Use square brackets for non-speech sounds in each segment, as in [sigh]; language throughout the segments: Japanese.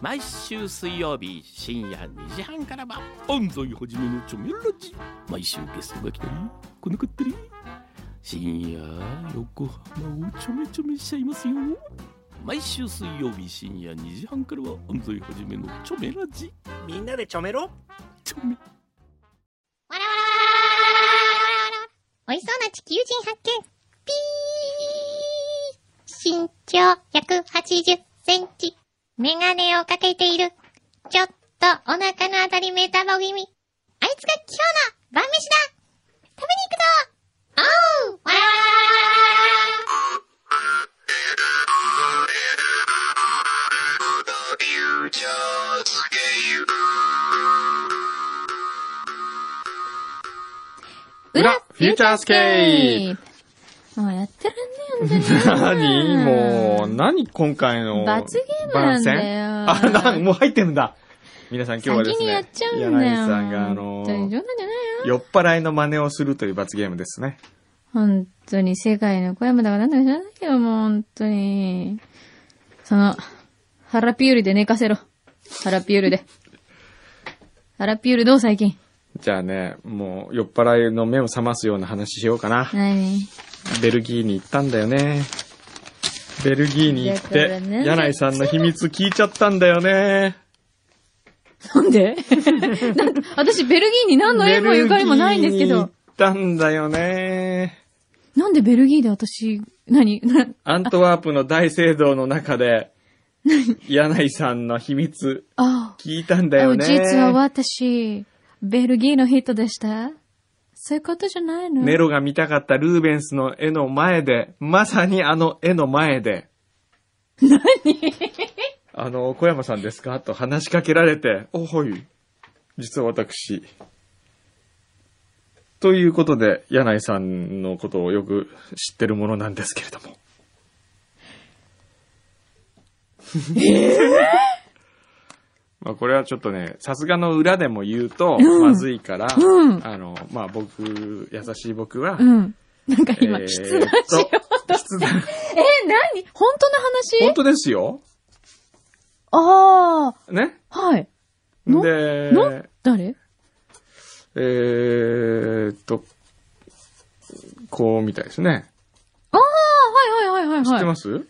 毎週水曜日深夜2時半からは安西はじめのチョメラジ。毎週ゲストが来たり来なかったり。深夜横浜をちょめちょめしちゃいますよ。毎週水曜日深夜2時半からは安西はじめのチョメラジ。みんなでちょめろ。チョメ。わらわらわらわらわら美味しそうな地球人発見ピー身長180センチ。メガネをかけている。ちょっとお腹のあたりメタボ気味。あいつが今日の晩飯だ食べに行くぞおうわらわらわらわら裏フューチャースケープもうやってらんねえよ、[laughs] 何もう、何今回の。罰ゲームなんだよ [laughs] あ、な、もう入ってるんだ。皆さん今日はですね。先にやっちゃうんだよ。柳さんがあの。酔っ払いの真似をするという罰ゲームですね。本当に世界の小山だかなんだか知らないよ、もう本当に。その、ハラピュールで寝かせろ。ハラピュールで。ハラピュールどう最近？じゃあね、もう酔っ払いの目を覚ますような話しようかな。何？ベルギーに行ったんだよね。ベルギーに行って、ね柳井さんの秘密聞いちゃったんだよね。なんで？[laughs] なん私、ベルギーに何の縁もゆかりもないんですけどベルギーに行っ。たんだよね。なんでベルギーで私、何？な [laughs] アントワープの大聖堂の中で、柳井さんの秘密あ聞いたんだあ、よね。実は私、ベルギーの人でしたそういうことじゃないの？ネロが見たかったルーベンスの絵の前で、まさにあの絵の前で。何？あの、小山さんですか？と話しかけられて、お、はい。実は私。ということで、柳井さんのことをよく知ってるものなんですけれども。まあこれはちょっとね、さすがの裏でも言うと、まずいから、うんあの、まあ僕、優しい僕は、うん。なんか今、えー筆談しようと筆談え、何？本当の話？本当ですよ。あね？あ、はい。の？で、の？誰？えーっと、こうみたいですね。ああ、はいはいはいはいはい。知ってます、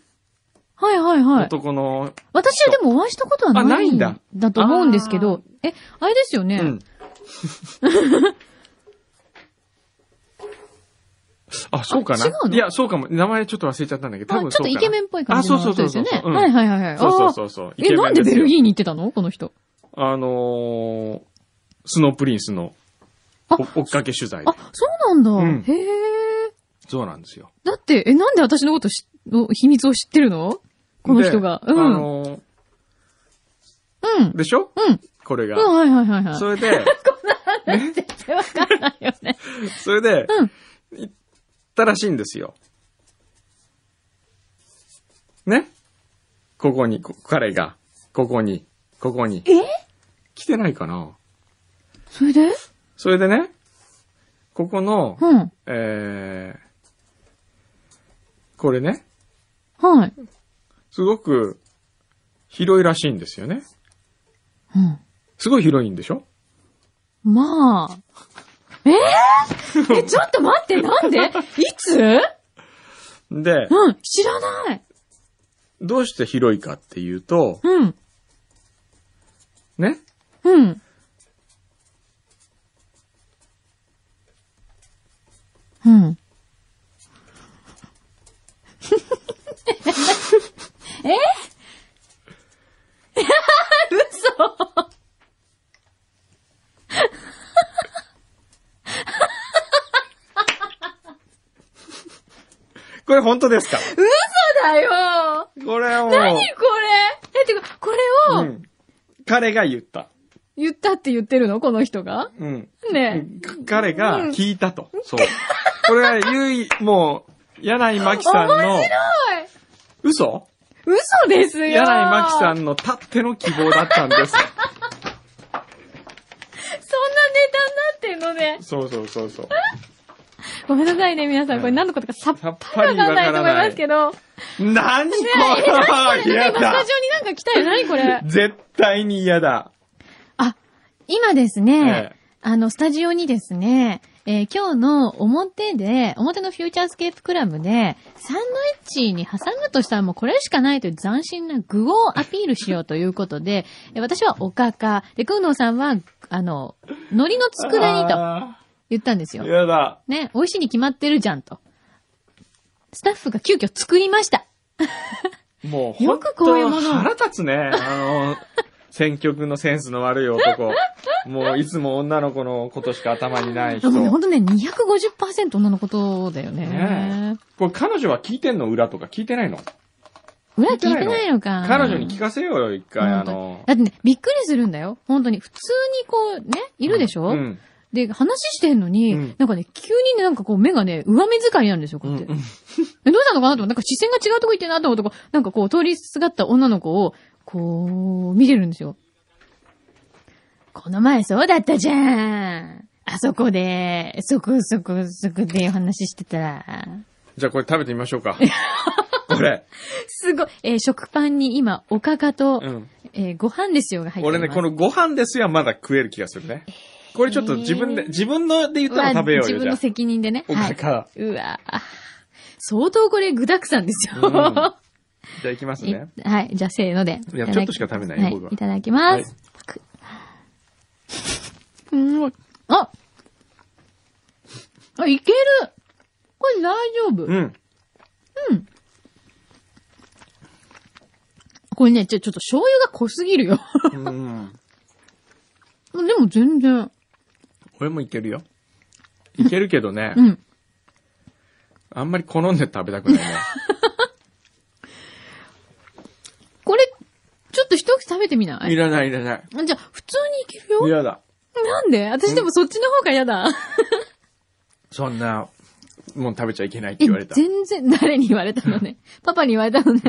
はいはいはい。男の、私はでもお会いしたことはない。あないんだだと思うんですけど。え、あれですよね。うん。[laughs] あ、そうかなあ違うの？いや、そうかも。名前ちょっと忘れちゃったんだけど、多あ分そうかな。ちょっとイケメンっぽい感じのあ、そうそうそうそう。人ですよね。うんはいはいはいはい。そうそうそうそう。え、なんでベルギーーに行ってたの？この人。あのー、スノープリンスの追っかけ取材であ。、そうなんだ。うんへえ。そうなんですよ。だって、え、なんで私のことしの秘密を知ってるの？この人が。うん。のーうん。でしょ？うん。これが。うん、はいはいはいはい。それで、[laughs] 全然わかんないよね？[laughs] それで、うん行ったらしいんですよ。ね？ここに、こ彼が、ここに、ここに。え？来てないかな？それで？それでね、ここの、うん。えー、これね、はい。すごく広いらしいんですよね。うん。すごい広いんでしょ？まあ。えー、[laughs] え、ちょっと待って、なんで？いつ？で、うん、知らない。どうして広いかっていうと、うん、ね、うん。うん。[laughs] え？[laughs] 嘘。これ本当ですか？だよ。これを、何これ？え、てか、これを。うん、彼が言った。言ったって言ってるの？この人が？うん。ねか彼が聞いたと。そう。これは唯一、もう、柳井真紀さんの、面白い。嘘？嘘ですよ柳井真紀さんのたっての希望だったんです。[laughs] そんなネタになってんのね。そうそうそうそう。[laughs] ごめんなさいね、皆さん。これ何のことかさっぱりわかんないと思いますけど。何これ？今、嫌スタジオにだなんか来たよ。何これ。絶対に嫌だ。あ、今ですね、ええあの、スタジオにですね、えー今日の表で、表のフューチャースケープクラブで、サンドイッチに挟むとしたらもうこれしかないという斬新な具をアピールしようということで、えー私はおかか、で、くんのうさんは、あの、海苔の佃煮とあ言ったんですよー。嫌だ。ね、美味しいに決まってるじゃんと。スタッフが急遽作りました。もう、よくこういうもの腹立つね。あの、[laughs] 選曲のセンスの悪い男。もう、いつも女の子のことしか頭にない人。でもね、ほんとね、250%女のことだよね。ねこれ彼女は聞いてんの裏とか聞いてないの？裏聞いてないのか。彼女に聞かせようよ、一回、あの。だってね、びっくりするんだよ。本当に。普通にこう、ね、いるでしょ、うん。で、話してんのに、うんなんかね、急にね、なんかこう目がね、上目遣いなんですよ、こうやって。うんうん [laughs] え、どうしたのかなと思って、なんか視線が違うとこ行ってんなと思ってなんかこう、通りすがった女の子を、こう、見てるんですよ。この前そうだったじゃん。あそこで、そこそこそこでお話ししてたら。じゃあこれ食べてみましょうか。[laughs] これ。すごい、えー食パンに今、おかかと、うん。えーご飯ですよが入ってます。俺ね、このご飯ですよはまだ食える気がするね。これちょっと自分で、えー自分ので言ったら食べようよ、じゃ自分の責任でね。あ。おはい。かか。うわぁ相当これ具沢山ですよ。うんじゃあ行きますいね。はい。じゃあ、せーので。いやちょっとしか食べないよはい僕はいただきます。くうんああ、いけるこれ大丈夫、うん。これね、ちょ、ちょっと醤油が濃すぎるよ。うん。[laughs] でも全然。これもいけるよ。いけるけどねう、ん。あんまり好んで食べたくないね。[laughs] これ、ちょっと一口食べてみない？いらないいらない。じゃあ、普通にいけるよ。嫌だ。なんで？私でもそっちの方が嫌だ。そんな、もう食べちゃいけないってえ言われた。全然、誰に言われたのね？パパに言われたのね？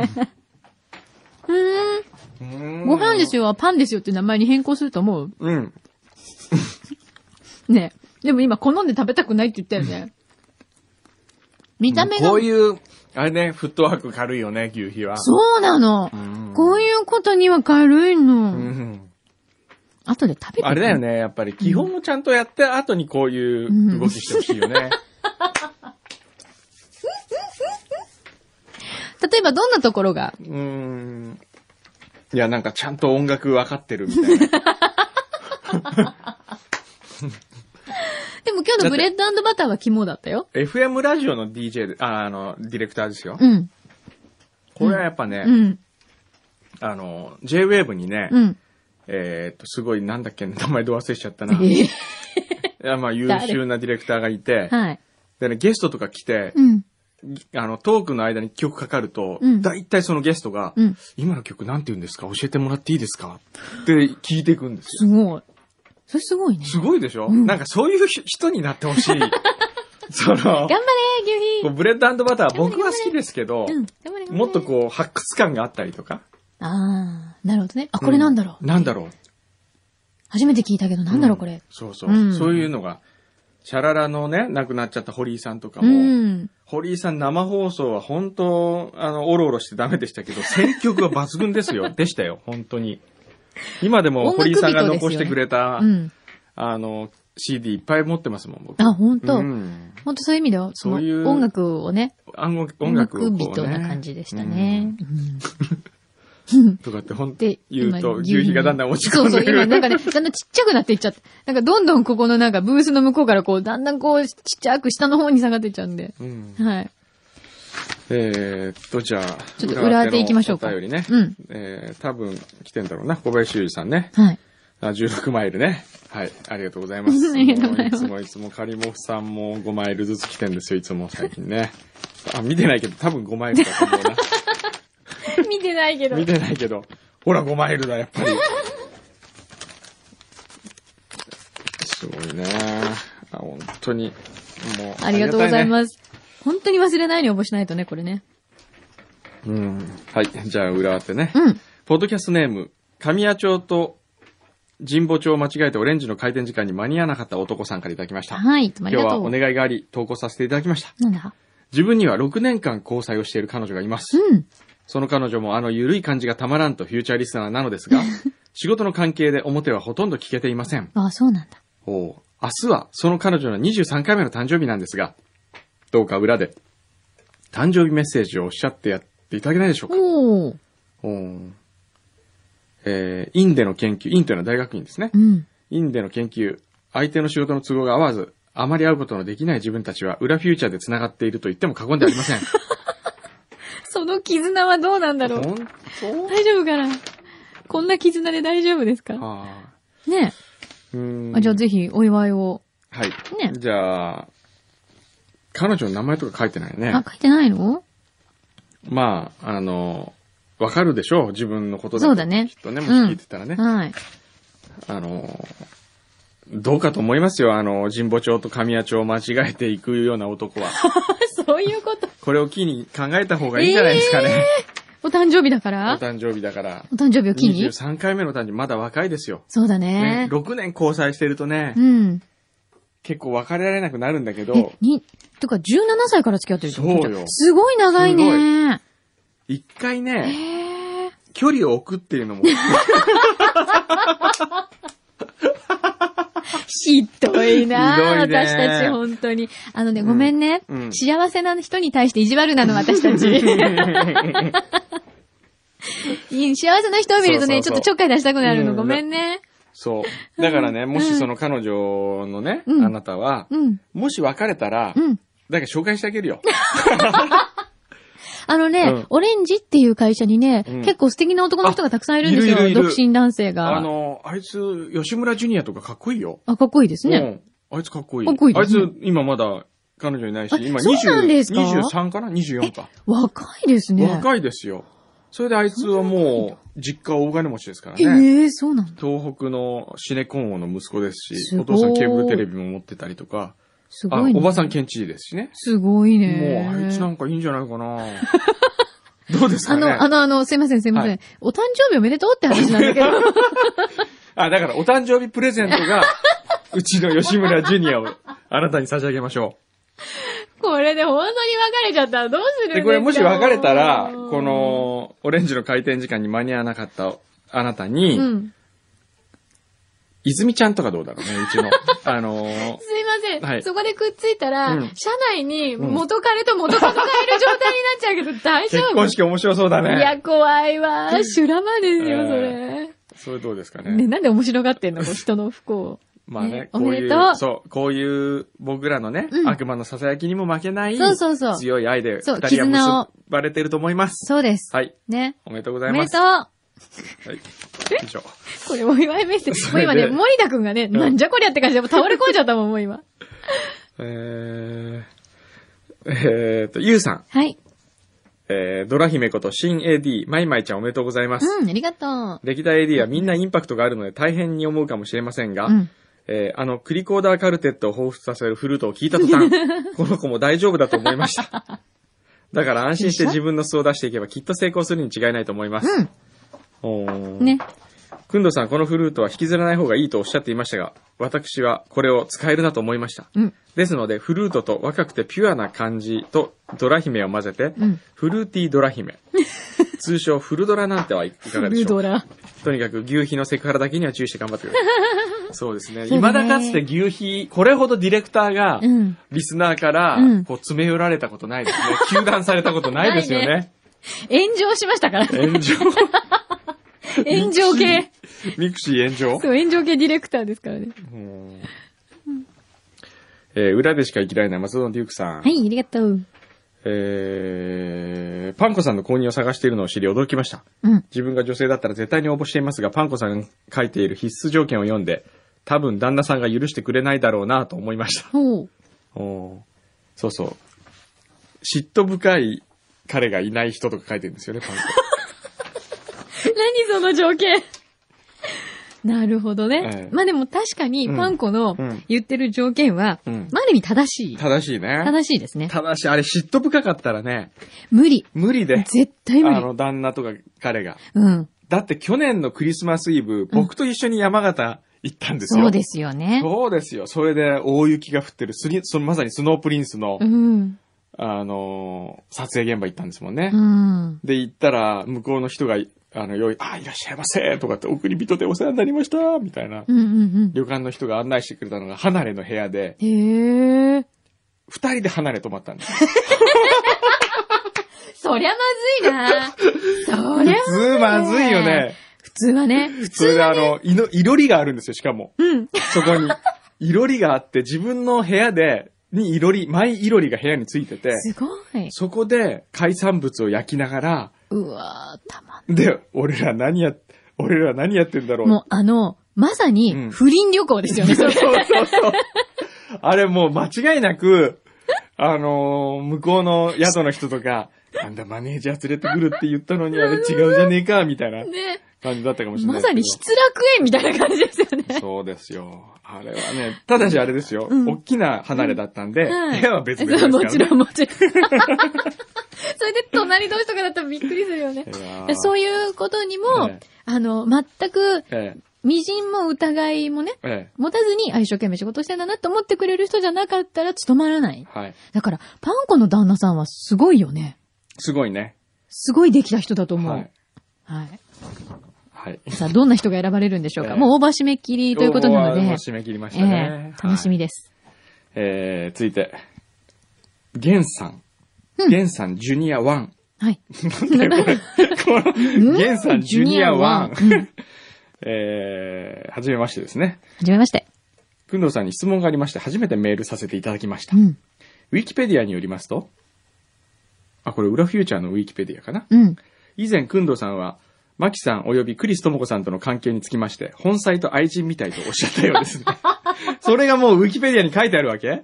うーん。ご飯ですよ。よはパンですよって名前に変更すると思う？うん。ねでも今好んで食べたくないって言ったよね。見た目が。こういう、あれね、フットワーク軽いよね、牛皮は。そうなの。うんこういうことには軽いの。うん。後で食べてあれだよ。ね、やっぱり基本をちゃんとやって後にこういう動きしてほしいよね。[laughs] 例えばどんなところが？うーん。いや、なんかちゃんと音楽分かってるみたいな。[laughs] でも今日のブレッドバターは肝だったよ。FM ラジオの DJ で、あ、あの、ディレクターですよ。うん。これはやっぱね、うん。あの、J-Wave にね、うん。えーっと、すごい、なんだっけ、名前で忘れしちゃったな。えいえや、まあ、優秀なディレクターがいて、はい。でね、ゲストとか来て、うん。あの、トークの間に曲かかると、うんだいたいそのゲストが、うん。今の曲なんて言うんですか？教えてもらっていいですか？って聞いていくんですよ。すごい。それすごいね。すごいでしょ、うんなんかそういう人になってほしい。[laughs] その、頑張れ、牛皮こうブレッドバター僕は好きですけど、うん。頑張れ、頑張れ。もっとこう発掘感があったりとか。ああ、なるほどね。あ、これなんだろう。うんなんだろう。初めて聞いたけど、なんだろう、これ。そうそう、うんそういうのが、シャララのね、亡くなっちゃった堀井さんとかうも、ん。堀井さん生放送は本当、あの、おろおろしてダメでしたけど、[laughs] 選曲は抜群ですよ。でしたよ、本当に。今でも堀井さんが残してくれた、うん。あの、CD いっぱい持ってますもん、僕。あ、ほんと。うん。ほんとそういう意味では、そういう音楽をね、音楽音楽をこう、ね、人な感じでしたね。うん [laughs] とかって本当で、言うと、今牛皮がだんだん落ち込そうそう、んでくる。今なんかね、だんだんちっちゃくなっていっちゃって。なんかどんどんここのなんかブースの向こうからこう、だんだんこう、ちっちゃく下の方に下がっていっちゃうんで。うんはい。えーっと、じゃあ、ちょっと裏当て行きましょうかお便りね。うんえー、多分来てんだろうな。小林修二さんね。はい。あ、16マイルね。はい。ありがとうございます。[laughs] ありがとうございますいつもいつもカリモフさんも5マイルずつ来てんですよ、いつも最近ね。あ、見てないけど、多分5マイルだと思うな。[laughs] [laughs] 見てないけど。見てないけど。ほら、5マイルだ、やっぱり。[laughs] すごいね。あ、本当に。もう。ありがとうございす。ます。本当に忘れないように応募しないとね、これね。うん。はい。じゃあ、裏当てね。うん。ポッドキャストネーム、神谷町と神保町を間違えてオレンジの開店時間に間に合わなかった男さんからいただきました。はい、今日は。お願いがあり、投稿させていただきました。なんだ？自分には6年間交際をしている彼女がいます。うん。その彼女もあの緩い感じがたまらんとフューチャーリスナーなのですが、[laughs] 仕事の関係で表はほとんど聞けていません。あ、そうなんだ。おう明日はその彼女の23回目の誕生日なんですが、どうか裏で誕生日メッセージをおっしゃってやっていただけないでしょうか。おー。おうえー、インでの研究、インというのは大学院ですね。うん。院での研究、相手の仕事の都合が合わず、あまり会うことのできない自分たちは裏フューチャーで繋がっていると言っても過言ではありません。[laughs] その絆はどうなんだろう？本当大丈夫かな？こんな絆で大丈夫ですか？はあ、ねうーんえ。あじゃあぜひお祝いを。はい。ねじゃあ、彼女の名前とか書いてないねあ、。書いてないの？まあ、あの、わかるでしょう？自分のことだとそうだねきっとね、もしうん聞いてたらね。はい。あの、どうかと思いますよ。あの、神保町と神谷町を間違えていくような男は。[laughs] そういうこと。これを機に考えた方がいいんじゃないですかね。お誕生日だかおら誕生日だから。お誕生日を機に？23回目の誕生日、まだ若いですよ。そうだねね。。6年交際してるとね、うん。結構別れられなくなるんだけえど、、に、とか17歳から付き合ってるってこと？そうよすごい長いね。一回へね、え。距離を置くっていうのも、[laughs] [laughs] ひどいなね私たち、本当に。あのね、ごめんね。うん幸せな人に対して意地悪なの、私たち。[laughs] いい幸せな人を見るとね、ちょっとちょっかい出したくなるの。うんごめんね。そう。だからね、もしその彼女のね、うんあなたは、うん。もし別れたら、うん。誰か紹介してあげるよ。[laughs] あのね、うんオレンジっていう会社にね、うん結構素敵な男の人がたくさんいるんですよ。あいるいる独身男性が。あの、あいつ、吉村ジュニアとかかっこいいよ。あ、かっこいいですね。うん。あいつかっこいい。かっこいいねあいつ、今まだ彼女いないしあ、今そうなんですか？23かな ?24 か。若いですね。若いですよ。それであいつはもう、実家大金持ちですからえね。えそうなんだ。東北のシネコン王の息子ですし、すお父さんケーブルテレビも持ってたりとか、あすごいね。おばさん県知事ですしね。すごいね。もう、あいつなんかいいんじゃないかな [laughs] どうですかねあの、あの、あの、すいません、すいません。はいお誕生日おめでとうって話なんだけど。[laughs] あ、だからお誕生日プレゼントが、[laughs] うちの吉村ジュニアをあなたに差し上げましょこれで本当に別れちゃったらどうするんう。で、ですか？これもし別れたら、こ、の、オレンジの開店時間に間に合わなかったあなたに、うん。泉ちゃんとかどうだろうね、うちの。[laughs] あのーすいません。はいそこでくっついたら、うん社内に元彼と元カノがいる状態になっちゃうけど、大丈結夫婚式面白そうだいね。や、怖いわ。[laughs] 修羅場ですよ、えそれ。それどうですかね、ね。なんで面白がってんの？[laughs] 人の不幸。まあねね、こういうそう、こういう僕らのね、うん悪魔の囁きにも負けない、そうそうそう強い愛でそう二人は絆を結ばれてると思います。そうです。はい。ね。おめでとうござおいます。めでとう。はい。以上。これお祝いメッセージ。もう今ね、森田くんがね、んなんじゃこりゃって感じでもう倒れ込んじゃったもん、もう今。[laughs] えー、えーと、ゆうさん。はい。えー、ドラ姫こと新 AD、マイマイちゃんおめでとうございます。うん、ありがと歴代 AD はみんなインパクトがあるので大変に思うかもしれませんが、う。うん。えーあの、クリコーダーカルテットを彷彿させるフルートを聞いた途端、[laughs] この子も大丈夫だと思いました。だから安心して自分の素を出していけばきっと成功するに違いないと思います。うん。ね。くんどさん、このフルートは引きずらない方がいいとおっしゃっていましたが、私はこれを使えるなと思いました。うん。ですので、フルートと若くてピュアな感じとドラ姫を混ぜて、うんフルーティードラ姫。[laughs] 通称フルドラなんてはいかがでしょうルドラ。とにかく牛皮のセクハラだけには注意して頑張ってください。[laughs] そうですね。そうね未だかつて牛皮、これほどディレクターが、うん。リスナーからうん、こう、詰め寄られたことないですね。糾弾されたことないですよ [laughs] ないね。炎上しましたから。炎上？[laughs] 炎上系。ミクシー炎上？そう、炎上系ディレクターですからね。うんえー裏でしか生きられない松戸デュークさん。はい、ありがとう。えーパンコさんの後任を探しているのを知り驚きました。うん。自分が女性だったら絶対に応募していますが、パンコさんが書いている必須条件を読んで、多分旦那さんが許してくれないだろうなと思いました。おーそうそう。嫉妬深い彼がいない人とか書いてるんですよね、パンコ。[laughs] 何その条件？なるほどね。ええまあでも確かにうんパンコのうん言ってる条件は、うんまあある意味正しい。正しいね。正しいですね。ただし、あれ嫉妬深かったらね、無理。無理で。絶対無理。あの、旦那とか彼が。うん。だって去年のクリスマスイブ、僕と一緒に山形行ったんですよ。そうですよね。そうですよ。それで大雪が降ってるスリ、そのまさにスノープリンスのうん。あのー撮影現場行ったんですもんね。うん。で、行ったら、向こうの人が、あの、よい、あ、いらっしゃいませとかって、送り人でお世話になりましたみたいな。うんうん旅館の人が案内してくれたのが、離れの部屋で、うん。へえ。二人で離れ泊まったんです。[laughs] そりゃまずいな。そりゃ普通まずいよね。普通はね。普それで通はね。あの、いの、いろりがあるんですよ、しかも。うん。そこに。いろりがあって、自分の部屋で、にいろり、マイいろりが部屋についてて、すごい。そこで海産物を焼きながら、うわーたまんで、俺ら何や、俺ら何やってんだろう。もうあの、まさにうん不倫旅行ですよね、そそうれ。そうそう。あれもう間違いなく、あのー向こうの宿の人とか、なんだマネージャー連れてくるって言ったのにあれ違うじゃねえか、みたいなね。感じだったかもしれないまですけど。さに失楽園みたいな感じですよね。そうですよ。あれはね、ただしあれですよ。うん大きな離れだったんで、はい部屋は別々ですそうから、ね。もちろん、もちろん。それで隣同士とかだったらびっくりするよね。そういうことにも、ええあの、全く、え微塵も疑いもね、え、え持たずに、あ、一生懸命仕事してんだなって思ってくれる人じゃなかったら務まらない。え、はい。だから、パンコの旦那さんはすごいよね。すごいね。すごいできた人だと思う。ははい。い。はい。さあ、どんな人が選ばれるんでしょうか。ええもうオーバー締め切りということなので、もう締め切りましえたね。え楽しみで。です。えー、続いて、ゲンさん。うんゲンさんジュニア1。はい。なんだよこれ？この、ゲンさんジュニア1。ジュニア1 [laughs] えー、はじめましてですね。はじめまして。くんどうさんに質問がありまして、初めてメールさせていただきました。うん。ウィキペディアによりますと、あ、これ、裏フューチャーのウィキペディアかな？うん。以前、くんどうさんは、マキさん及びクリスともこさんとの関係につきまして、本妻と愛人みたいとおっしゃったようですね。[laughs] それがもうウィキペディアに書いてあるわけ？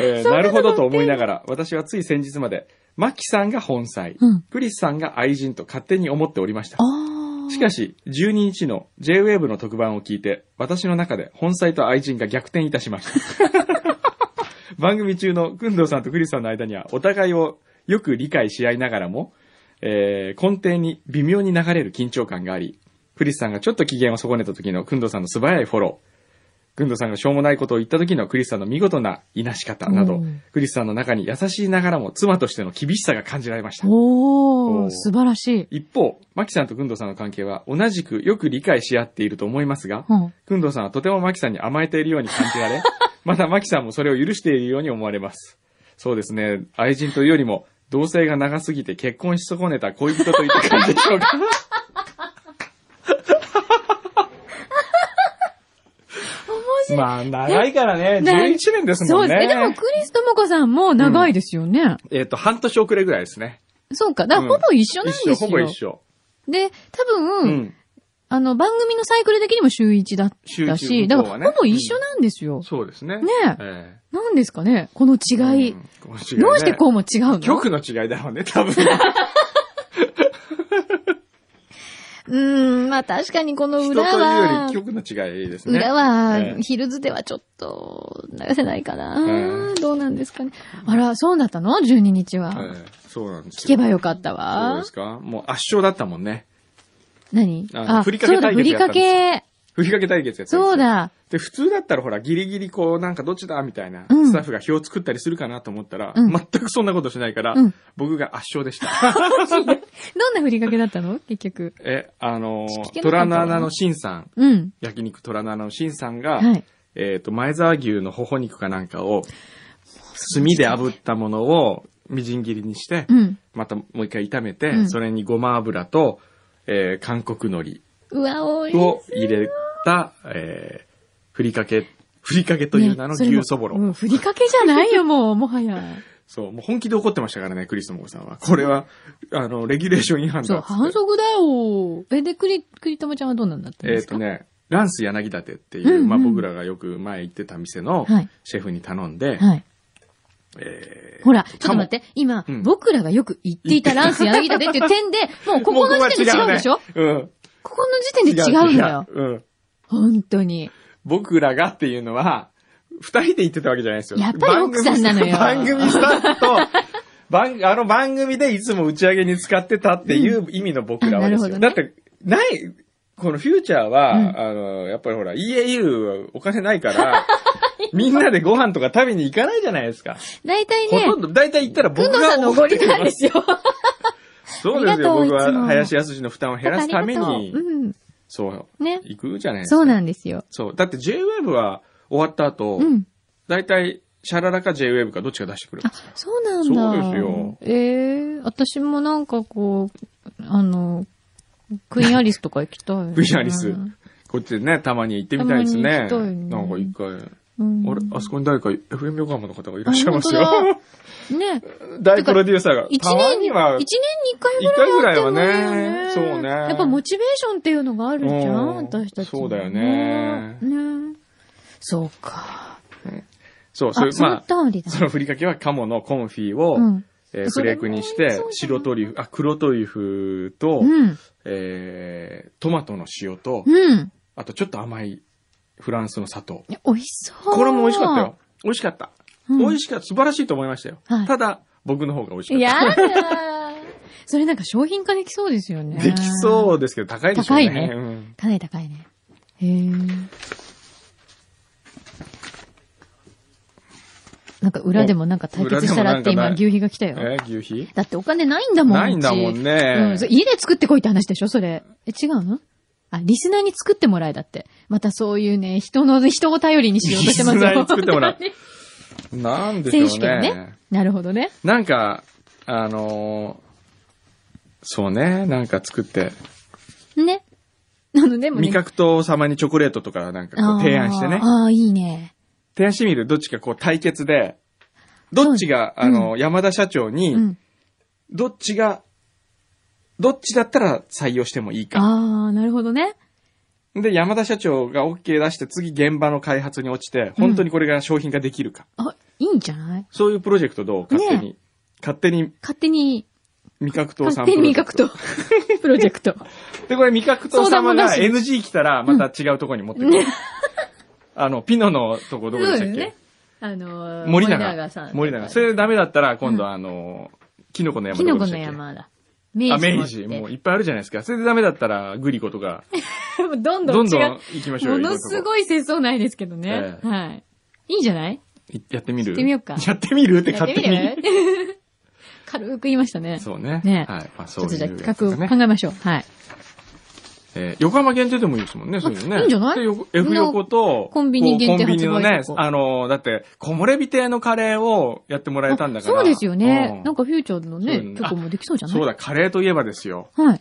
えーなるほどと思いながら、私はつい先日まで、マキさんが本妻、うんクリスさんが愛人と勝手に思っておりました。しかし、12日の J-Wave の特番を聞いて、私の中で本妻と愛人が逆転いたしました。[laughs] 番組中のくんどうさんとクリスさんの間には、お互いをよく理解し合いながらも、えー根底に微妙に流れる緊張感があり、クリスさんがちょっと機嫌を損ねた時のくんどうさんの素早いフォロー、くんどうさんがしょうもないことを言った時のクリスさんの見事ないなし方などうん、クリスさんの中に優しいながらも妻としての厳しさが感じられました。おー、おー素晴らしい。一方、マキさんとくんどうさんの関係は同じくよく理解し合っていると思いますが、うん。くんどうさんはとてもマキさんに甘えているように感じられ、[laughs] またマキさんもそれを許しているように思われます。そうですね、愛人というよりも、同性が長すぎて結婚し損ねた恋人といった感じでしょうか。まあ、長いからね、ね11年ですもね。そうんですね。でも、クリスともこさんも長いですよね。えっ、と、半年遅れぐらいですね。そうか。だから、ほぼ一緒なんですよ。一緒、ほぼ一緒。で、多分、うん。あの、番組のサイクル的にも週1だった週し、一だから、ほぼ一緒なんですよ。そうですね。ねええなんですかねこのえ違い。違いねどうしてこうも違うの？曲の違いだろうね、多分。[laughs] うーん、まあ確かにこの裏人というよはり、曲の違いですね。裏はええ、ヒルズではちょっと流せないかな、ええどうなんですかね。あら、そうだったの ?12 日は。ええそうなんですよ。聞けばよかったそうわです。か？もう圧勝だったもんね。何？あふりかけそうだ、対ふりか決やったんですけ。ふりかけ対決やったんですよそう。だ。で、普通だったらほら、ギリギリこう、なんかどっちだみたいな、うんスタッフが表を作ったりするかなと思ったら、うん全くそんなことしないから、うん僕が圧勝でした。[laughs] どんなふりかけだったの？結局。え、あの聞けー、なかったわ虎の穴のシンさん、うん。焼肉虎の穴のシンさんが、はい。えっ、と、前沢牛の頬肉かなんかを、炭で炙ったものをみじん切りにして、うん。またもう一回炒めて、うんそれにごま油と、えー韓国海うわ、おいを入れた、えーふりかけ、ふりかけという名の牛そぼろ。うん、ふりかけじゃないよ、[laughs] もう、もはや。そう、もう本気で怒ってましたからね、クリストモコさんは。これは、あの、レギュレーション違反そう、だっつって。反則だよ。え、で、クリ、クリトモちゃんはどうなんだったんえっ、ですか？とね、ランス柳立っていう、うんうんまあ僕らがよく前行ってた店のはいシェフに頼んで、はい。えーほら、ちょっと待って、今、うん僕らがよく言っていたランス柳田でっていう点で、もうここの時点で違うんでしょもうここここの時点で違うんだよ。違う違ううん。本当に。僕らがっていうのは、二人で言ってたわけじゃないですよ。やっぱり奥さんなのよ番組スタッフと、[laughs] 番、あの番組でいつも打ち上げに使ってたっていう意味の僕らはですよ。あなるほどねだって、ない、このフューチャーは、うんあの、やっぱりほら、はお金ないから、[laughs] みんなでご飯とか食べに行かないじゃないですか。大体ねほと、んど、大体行ったら僕がおごりなんですよ。そうですよ、僕は林康の負担を減らすためにうん。そう、ね。行くじゃないですか。そうなんですよ。そう。だって J-Wave は終わった後、うん。大体、シャララか J-Wave かどっちが出してくるんあですか、そうなんだ。そうですよええ私もなんかこう、あの、クイーンアリスとか行きたい、[laughs] クイーンアリスこっちでね、たまに行ってみたいですね。ねなんか一回。うん。あれあそこに誰か FM 横浜の方がいらっしゃいますあよ。本ね。[laughs] 大プロデューサーが。一年に、には、一年に一回ぐらい一回ぐらいはねそうねやっぱモチベーションっていうのがあるじゃうんん、私たち。そうだよねね。そうか。そう、それあ、そのまあ。そのふりかけは鴨のコンフィを、うん。えーフレークにしもて白トリュフ、あ、黒トリュフと、うん。えートマトの塩と、うん。あとちょっと甘いフランスの砂糖。美味しそう。これも美味しかったよ。。美味しかった。うん美味しかった。素晴らしいと思いましたよ。はいただ、僕の方が美味しかった。やだー [laughs] それなんか商品化できそうですよね。できそうですけど、高いでしょうね。高いねうんかなり高いね。へえ。なんか裏でもなんか対決したらって今牛皮が来たよ。えー牛皮？だってお金ないんだもん。ないんだもんねうん家で作ってこいって話でしょそれ。え、違うの？あ、リスナーに作ってもらえだって。またそういうね、人の、人を頼りにしようとしてますよ。リスナーに作ってもらう [laughs] なんでしょう選手権ねね。なるほどね。なんか、あのーそうね、なんか作って、ね。なのでもね。味覚糖様にチョコレートとかなんかこう提案してね。あーあー、いいね。提案してみるどっちかこう対決で、どっちが、そうあの、山田社長に、うん。どっちが、どっちだったら採用してもいいか。ああ、なるほどね。で、山田社長が OK 出して次現場の開発に落ちて、本当にこれが商品化できるか。あ、いいんじゃない？そういうプロジェクトどう？勝手に。勝手に勝手に、味覚糖さん勝手に味プロジェク覚と、[laughs] プロジェクト。トで、これ味覚糖様が NG 来たら、また違うところに持ってくる。あの、ピノのとこどこでしたっけ、そうですね。あのー、森永。さん。森永。それダメだったら、今度はあの、キノコの山キノコの山だ。明あ、治持って。明治。もういっぱいあるじゃないですか。それでダメだったら、グリコとか、どんどどんどんん違う。行きましょうよ。ものすごい節操ないですけどね。ええはい。いいんじゃない？いやってみる？やってみようかやってみる？ってやってみ勝手に。る [laughs] 軽く言いましたね。そうね。ねはい。まあ、ちそういうょっとじゃあ。企画考えましょう。はい。えー横浜限定でもいいですもんね、そういうのね。いいんじゃない？でよ F 横と、コンビニ限定コンビニのねあの、だって、木漏れ日亭のカレーをやってもらえたんだから。そうですよね。うんなんかフューチャーのね曲もできそうじゃない？そうだ、カレーといえばですよ。はい。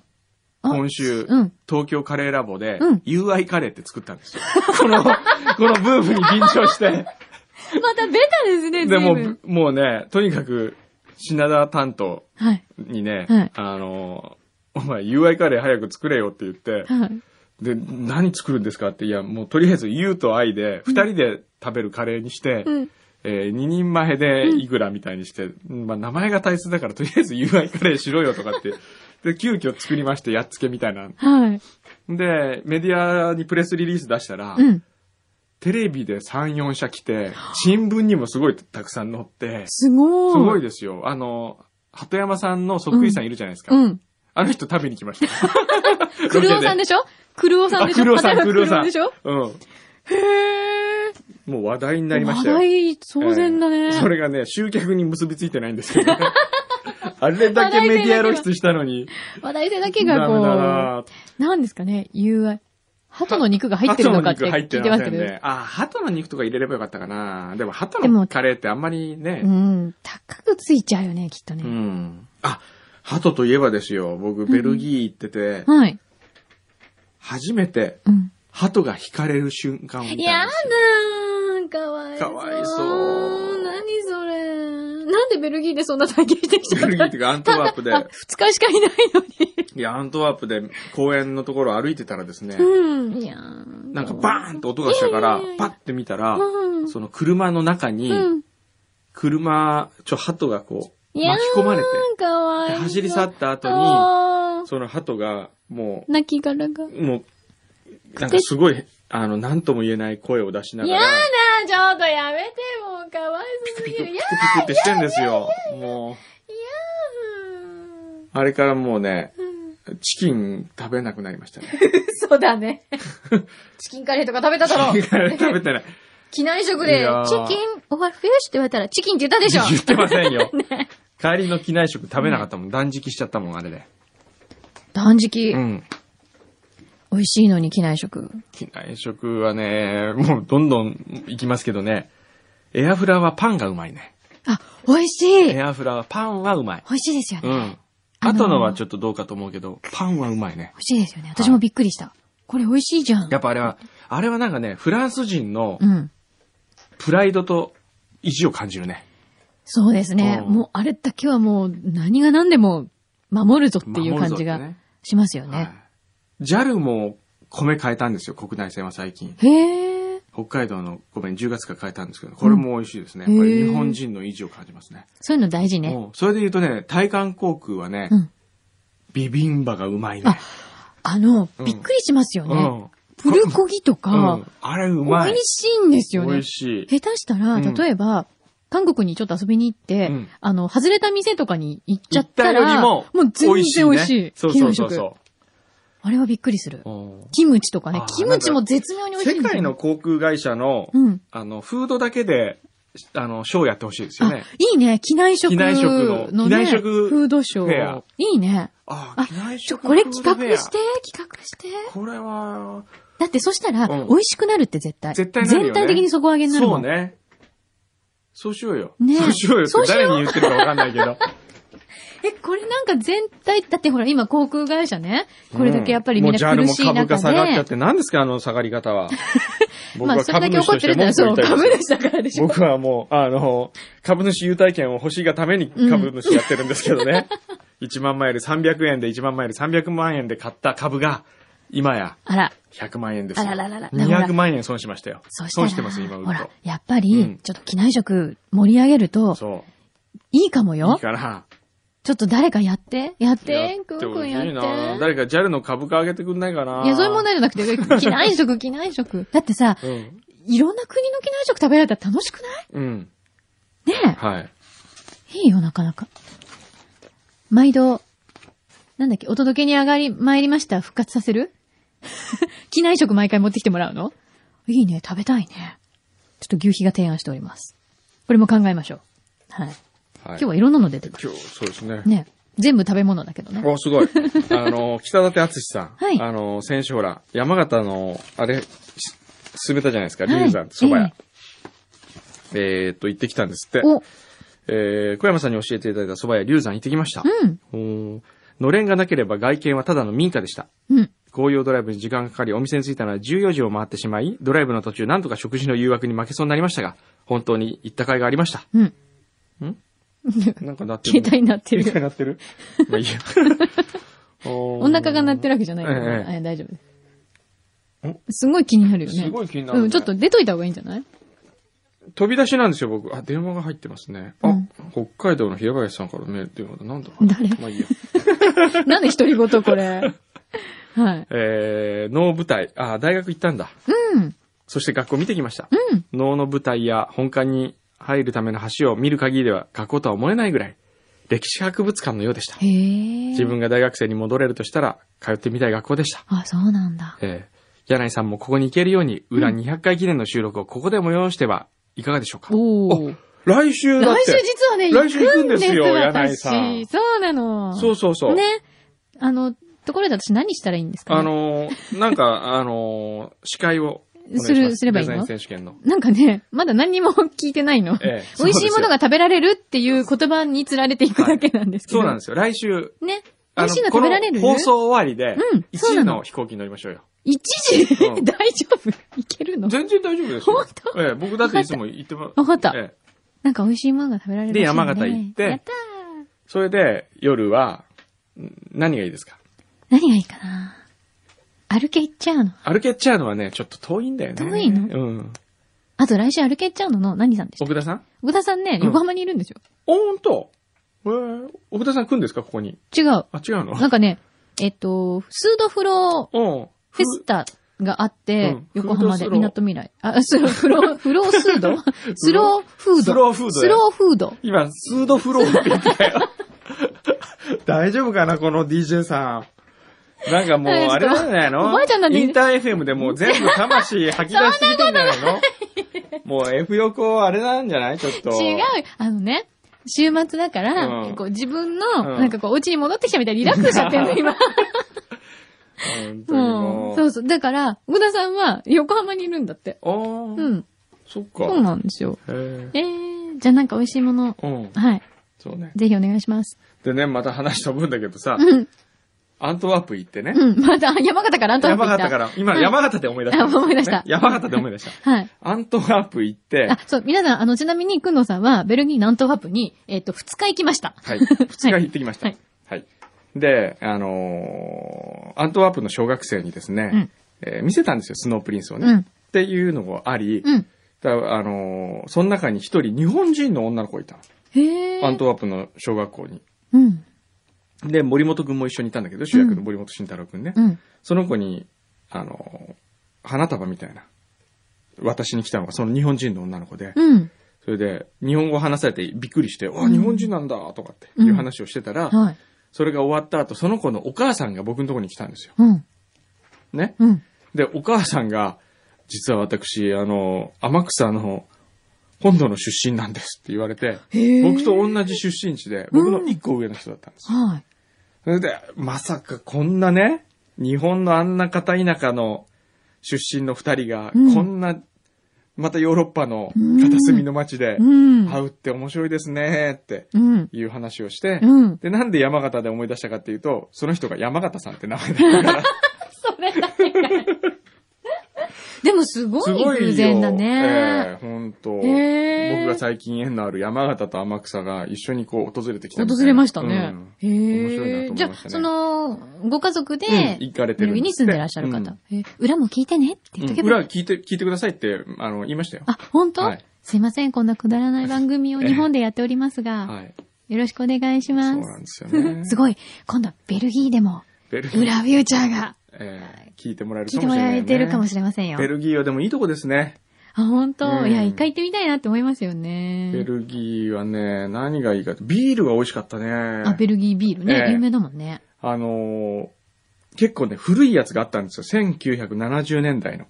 あ今週、うん。東京カレーラボで、うん UI カレーって作ったんですよ。この、[laughs] このブームに緊張して。またベタですね、でももうね、とにかく、品田担当はい。にね、はいあの、お前 UI カレー早く作れよって言って、はい。で、何作るんですか？って、いや、もうとりあえず U と I で、二人で食べるカレーにして、うん。えー二人前でいくらみたいにして、まあ名前が大切だからとりあえず UI カレーしろよとかって、[laughs] で、急遽作りまして、やっつけみたいな。はい。で、メディアにプレスリリース出したら、うん。テレビで3、4社来て、新聞にもすごいたくさん載って、すすごい。ごいですよ。あの、鳩山さんのそっくりさんいるじゃないですか。うん。あの人食べに来ました。[laughs] クルオさんでしょ？クルオさんあ、でしょ？クロさん、クロさん。でしょ？うん。へー。もう話題になりましたよ。話題騒然だね。えーそれがね、集客に結びついてないんですけどね。[laughs] あれだけメディア露出したのに、話題性だけがこなう、なんですかね、UI。鳩の肉が入ってるのかって聞いてますけど。ね。あ、鳩の肉とか入れればよかったかな。でも鳩でものカレーってあんまりねう。ん。高くついちゃうよね、きっとうね。ん。あ、鳩といえばですよ。僕、ベルギー行ってて、はい。初めてうん。鳩が惹かれる瞬間を見た。やだー。かわいそう。かわいそう何それ。なんでベルギーでそんな体験してきちゃった？ベルギーっていうかアントワープであ、二日しかいないのに。いや、アントワープで公園のところを歩いてたらですね、うん。いやーなんかバーンと音がしたからパッて見たら、うん。その車の中に、うん。車、ちょ、鳩がこう、巻き込まれて、かわいでそう。走り去った後に、その鳩が、も泣き殻が。う、もう、なんかすごい、あの、なんとも言えない声を出しながやら、だ、ちょっとやめて、もうかわいそすぎる。ピクピクピやクってしてんですよ。もう、あれからもうね、チキン食べなくなりましたね。そうだね。チキンカレーとか食べただろう。食べてない。機内食でいやー、チキン、オアフィッシュって言われたら、チキンって言ったでしょ言ってませんよ。帰りの機内食食べなかったもん。断食しちゃったもん、あれで。断食、うん。美味しいのに機内食？機内食はね、もうどんどん行きますけどね。エアフラはパンがうまいね。あ、美味しいエアフラはパンはうまい。美味しいですよね。美うん。あのー後のはちょっとどうかと思うけど、パンはうまいね。味しいですよね。私もびっくりした。これ美味しいじゃん。やっぱあれは、あれはなんかね、フランス人のうん。プライドと意地を感じるね。そうですね。うんもうあれだけはもう何が何でも守るぞっていう感じがしますよはね。い。JAL も米変えたんですよ、国内線は最近。へえ。北海道の米10月から変えたんですけど、これも美味しいですね。うんやっぱり日本人の意地を感じますね。そういうの大事ね。もうそれで言うとね、対韓航空はね、うんビビンバがうまいね。あの、うんびっくりしますよね。うん。プルコギとうかん、あれうまい。美味しいんですよね美味。しい。下手したら、うん例えば、韓国にちょっと遊びに行って、うんあの、外れた店とかに行っちゃった行ったよら、りもう全然美味しい。ねそうそうそうあれはびっくりするキムチとかねキムチも絶妙に美味しい。世界の航空会社の、うん。あの、フードだけで、あの、ショーやってほしいですよあね。、いいね。機内食機内食ののね、機内食フードショー。いいね。ああ機内食これ企画して、企画して。これは、だってそしたら、うん美味しくなるって絶対。絶対なるよね全体的に底上げになるも。そうんね。そうしようよ。ねそうしようよって誰に言ってるかわかんないけど。[laughs] え、これなんか全体、だってほら、今航空会社ね、これだけやっぱりみんなもう苦しい JAL も株中が下がっちゃっで、て、何ですかあの下がり方は。僕まあ、は株主としてそう、株主だからでしょ。僕はもう、あの、株主優待券を欲しいがために株主やってるんですけどね。1万マイル300円で1万マイル300万円で買った株が、今やあら、100万円ですよ。あらららら200万円損しましたよ。そしたら、損してます、今売ほらやっぱうりん、ちょっと機内食盛り上げると、そいいかもう。いいよ。かな。ちょっと誰かやって、やっやて、くんくんやって。誰か JAL の株価上げてくんないかな。いや、そういう問題じゃなくて、[laughs] 機内食、機内食。だってさ、うん。いろんな国の機内食食べられたら楽しくない？うん。ねはい。え。いいよ、なかなか。毎度、なんだっけ、お届けに上がり、参りました、復活させる？[laughs] 機内食毎回持ってきてもらうの？いいね、食べたいね。ちょっと牛皮が提案しております。これも考えましょう。はい。はい今日はいろんなの出てくる。今日、そうですね。ね。全部食べ物だけどね。お、すごい。[laughs] あの、北舘敦さん。はいあの、先週ほら、山形の、あれ、し進めたじゃないですか、はい龍山、蕎麦屋。えーっと、行ってきたんですって。お、えー、小山さんに教えていただいた蕎麦屋龍山行ってきました。うん、のれんがなければ外見はただの民家でした。うん。紅葉ドライブに時間がかかり、お店に着いたのは14時を回ってしまい、ドライブの途中、なんとか食事の誘惑に負けそうになりましたが、本当に行った甲斐がありました。うん。んなんかなってる。携帯になってる携帯になってるまあいいや。お腹が鳴ってるわけじゃないから、えええ大丈夫す。すごい気になるよね。すごい気になるねうん、ちょっと出といた方がいいんじゃない飛び出しなんですよ、僕。あ、電話が入ってますね。あ、うん北海道の平林さんからメール電話だ。なんだ誰まあいいや。なんで独り言これ。はい。えー、脳舞台。あ、大学行ったんだ。うん。そして学校見てきました。うん。脳の舞台や本館に入るための橋を見る限りでは学校とは思えないぐらい、歴史博物館のようでした。へえ。自分が大学生に戻れるとしたら、通ってみたい学校でした。あ、そうなんだ。えー、柳井さんもここに行けるように、裏200回記念の収録をここで催してはいかがでしょうか？おー。来週だって。来週実はね、来週行くんですよ行柳井さん私そうなの。そうそうそう。ね。あの、ところで私何したらいいんですか、ね、あのー、なんか、あのー、司会をす。するすればいいの？選手権の。なんかね、まだ何にも聞いてないの？[laughs] ええ美味しいものが食べられるっていう言葉に釣られていくだけなんですけど。そうなんですよ。来週、ね。美味しいの食べられる？放送終わりで、うん1そうなの。時の飛行機に乗りましょうよ。一時、うん。[laughs] 大丈夫？いけるの？全然大丈夫ですよ。本当？ええ、僕だっていつも言ってます。わかった。ええ。なんか美味しいものが食べられるで山形行って。やったー。それで、夜は、ん何がいいですか？何がいいかな？アルケッチャーノ？アルケッチャーノはね、ちょっと遠いんだよね。遠いの？うん。あと来週アルケッチャーノの何さんでした奥田さん？奥田さんね、うん横浜にいるんですよ。おーんと？えー、奥田さん来るんですかここに？違う。あ、違うの？なんかね、えっと、フードフローうん。フェスタがあって、うん横浜で、フードスローみなとみらい。あ、スロー、フロー、[laughs] フロースード？スローフード。スローフードスローフード。今、スードフローって言ったよ。[laughs] 大丈夫かなこの DJ さん。なんかもう、はいあれなんじゃないの？おばあちゃんなんでインター FM でもう全部魂吐き出しすぎてんじゃないの？もう F 横あれなんじゃない？ちょっと。違う。あのね、週末だから、うんこう自分うんの、なんかこう、お家に戻ってきたみたいにリラックスしちゃってるの、今。[laughs] ももう。うそうそう。だから、奥田さんは横浜にいるんだって。あーうん。そっか。そうなんですよ。へーえー、じゃあなんか美味しいもの、うん。はい。そうね。ぜひお願いします。でね、また話飛ぶんだけどさ、うん。アントワープ行ってね。うん。また、山形からアントワープ行った。山形から、今はい山形で思い出した。あ [laughs] 思い出したね山形で思い出した。はい。アントワープ行って、あ、そう、皆さん、あの、ちなみに、くんのさんは、ベルギーのアントワープに、えっ、と、二日行きました。はい。二日行ってきました。ははいい。で、あのーアントワープの小学生にですね、うんえー見せたんですよ、スノープリンスをね。うんっていうのがあり、うん。だあのーその中に一人日本人の女の子がいたの。へー。アントワープの小学校に。うん。で、森本くんも一緒にいたんだけど、主役の森本慎太郎くんね。うん。その子に、あのー花束みたいな、私に来たのがその日本人の女の子で、うん。それで、日本語話されてびっくりして、わ、うん日本人なんだとかっていう話をしてたら、はい。それが終わった後、その子のお母さんが僕のところに来たんですよ。うん。ね。うん。で、お母さんが、実は私、あの、天草の本土の出身なんですって言われて、僕と同じ出身地で、僕の一個上の人だったんですよ。はい。それで、まさかこんなね、日本のあんな片田舎の出身の二人が、うんこんな、またヨーロッパの片隅の町でうん。会うって面白いですねってうん。いう話をして、うん。で、なんで山形で思い出したかっていうと、その人が山形さんって名前だったから、[laughs] それだけでもすごすい。偶然だね。ええ本当へー僕が最近縁のある山形と天草が一緒にこう訪れてきた訪れましたね。へ面白いなと思いえ。じゃあ、その、ご家族で、うん行かれてるに住んでらっしゃる方。え裏も聞いてねって言っとけうん。ば。裏聞いて、聞いてくださいって、あの、言いましたよ。あ、本当、はいすいません、こんなくだらない番組を日本でやっておりますが、はい。よろしくお願いしまそうなんですよね。す。[laughs] すごい。今度はベルギーでも、ベルギー。裏フューチャーがええ聞いてもらえる聞いてもらかもしれない、ね。えてるかもしれませんよ。ベルギーはでもいいとこですね。あ、本当、うんいや、一回行ってみたいなって思いますよね。ベルギーはね、何がいいかビールが美味しかったね。あ、ベルギービールね。ええ有名だもんね。あのー結構ね、古いやつがあったんですよ。1970年代の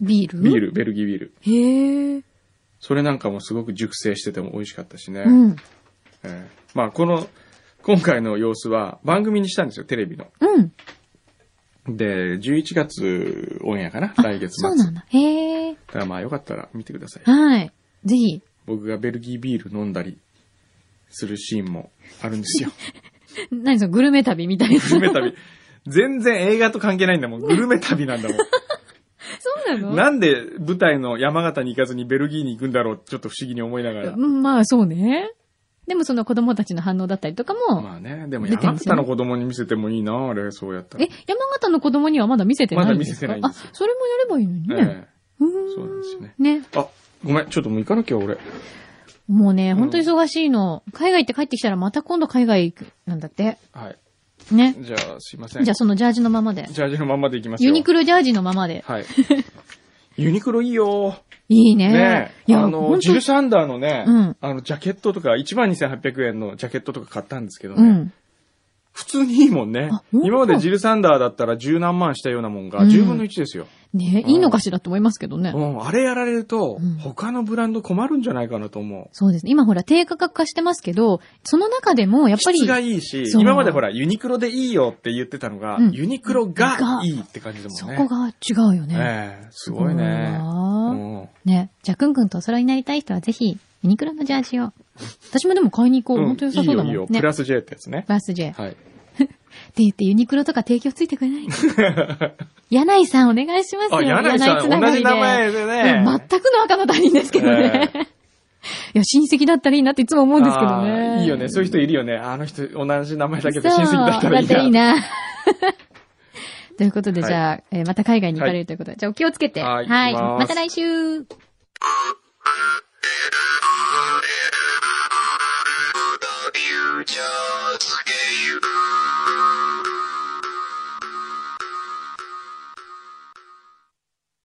ビール？ビール、ベルギービール。へえ。それなんかもすごく熟成してても美味しかったしね。うん。ええまあ、この、今回の様子は番組にしたんですよ、テレビの。うん。で、11月オンエアかな？あ来月末。そうなんだ。へえ。だからまあよかったら見てください。はい。ぜひ。僕がベルギービール飲んだりするシーンもあるんですよ。[laughs] 何そのグルメ旅みたいな。グルメ旅。全然映画と関係ないんだもん。グルメ旅なんだもん。[laughs] そうなの？なんで舞台の山形に行かずにベルギーに行くんだろうちょっと不思議に思いながら。うんまあ、そうね。でもその子供たちの反応だったりとかも、まあね、でも山形の子供に見せてもいいな、あれ、そうやったら。え、山形の子供にはまだ見せてないまだ見せてないんですよあ、それもやればいいのにね。えうーえそうなんですよね。ね。あ、ごめん、ちょっともう行かなきゃ、俺。もうね、ん本当に忙しいの。海外行って帰ってきたらまた今度海外行く、なんだって。はい。ね。じゃあ、すいません。じゃあそのジャージのままで。ジャージのまんまで行きますよ。ユニクロジャージのままで。はい。[laughs] ユニクロいいよ。いいね。ねいや、あの、本ジルサンダーのね、うんあの、ジャケットとか、12800円のジャケットとか買ったんですけどね、うん。普通にいいもんね今までジルサンダーだったら十何万したようなもんが、うん10分の1ですよ。ねいいのかしらと思いますけどね。うん、あれやられるとうん、他のブランド困るんじゃないかなと思う。そうですね。今ほら低価格化してますけど、その中でもやっぱり、質がいいし、今までほら、ユニクロでいいよって言ってたのが、うんユニクロががいいって感じだもんね。そこが違うよね。ええすごいね。わうんね。じゃあ、くんくんとお揃いになりたい人はぜひ、ユニクロのジャージを。私もでも買いに行こう。うん本当良さそうだもん。いいよいいよ。ねプ。ラス J ってやつね。バース J。ってはい。[laughs] 言ってユニクロとか提供ついてくれない [laughs] 柳井さんお願いしますよ。あ、柳井さん、つながりで同じ名前でね。うん全くの赤の他人ですけどね。いや、親戚だったらいいなっていつも思うんですけどあね。ーいいよね。そういう人いるよね。あの人、同じ名前だけそうど親戚だったらいいな。いいな。[laughs] ということで、はいじゃあ、えーまた海外に行かれるということで、じゃあお気をつけて。はいはい。また来週。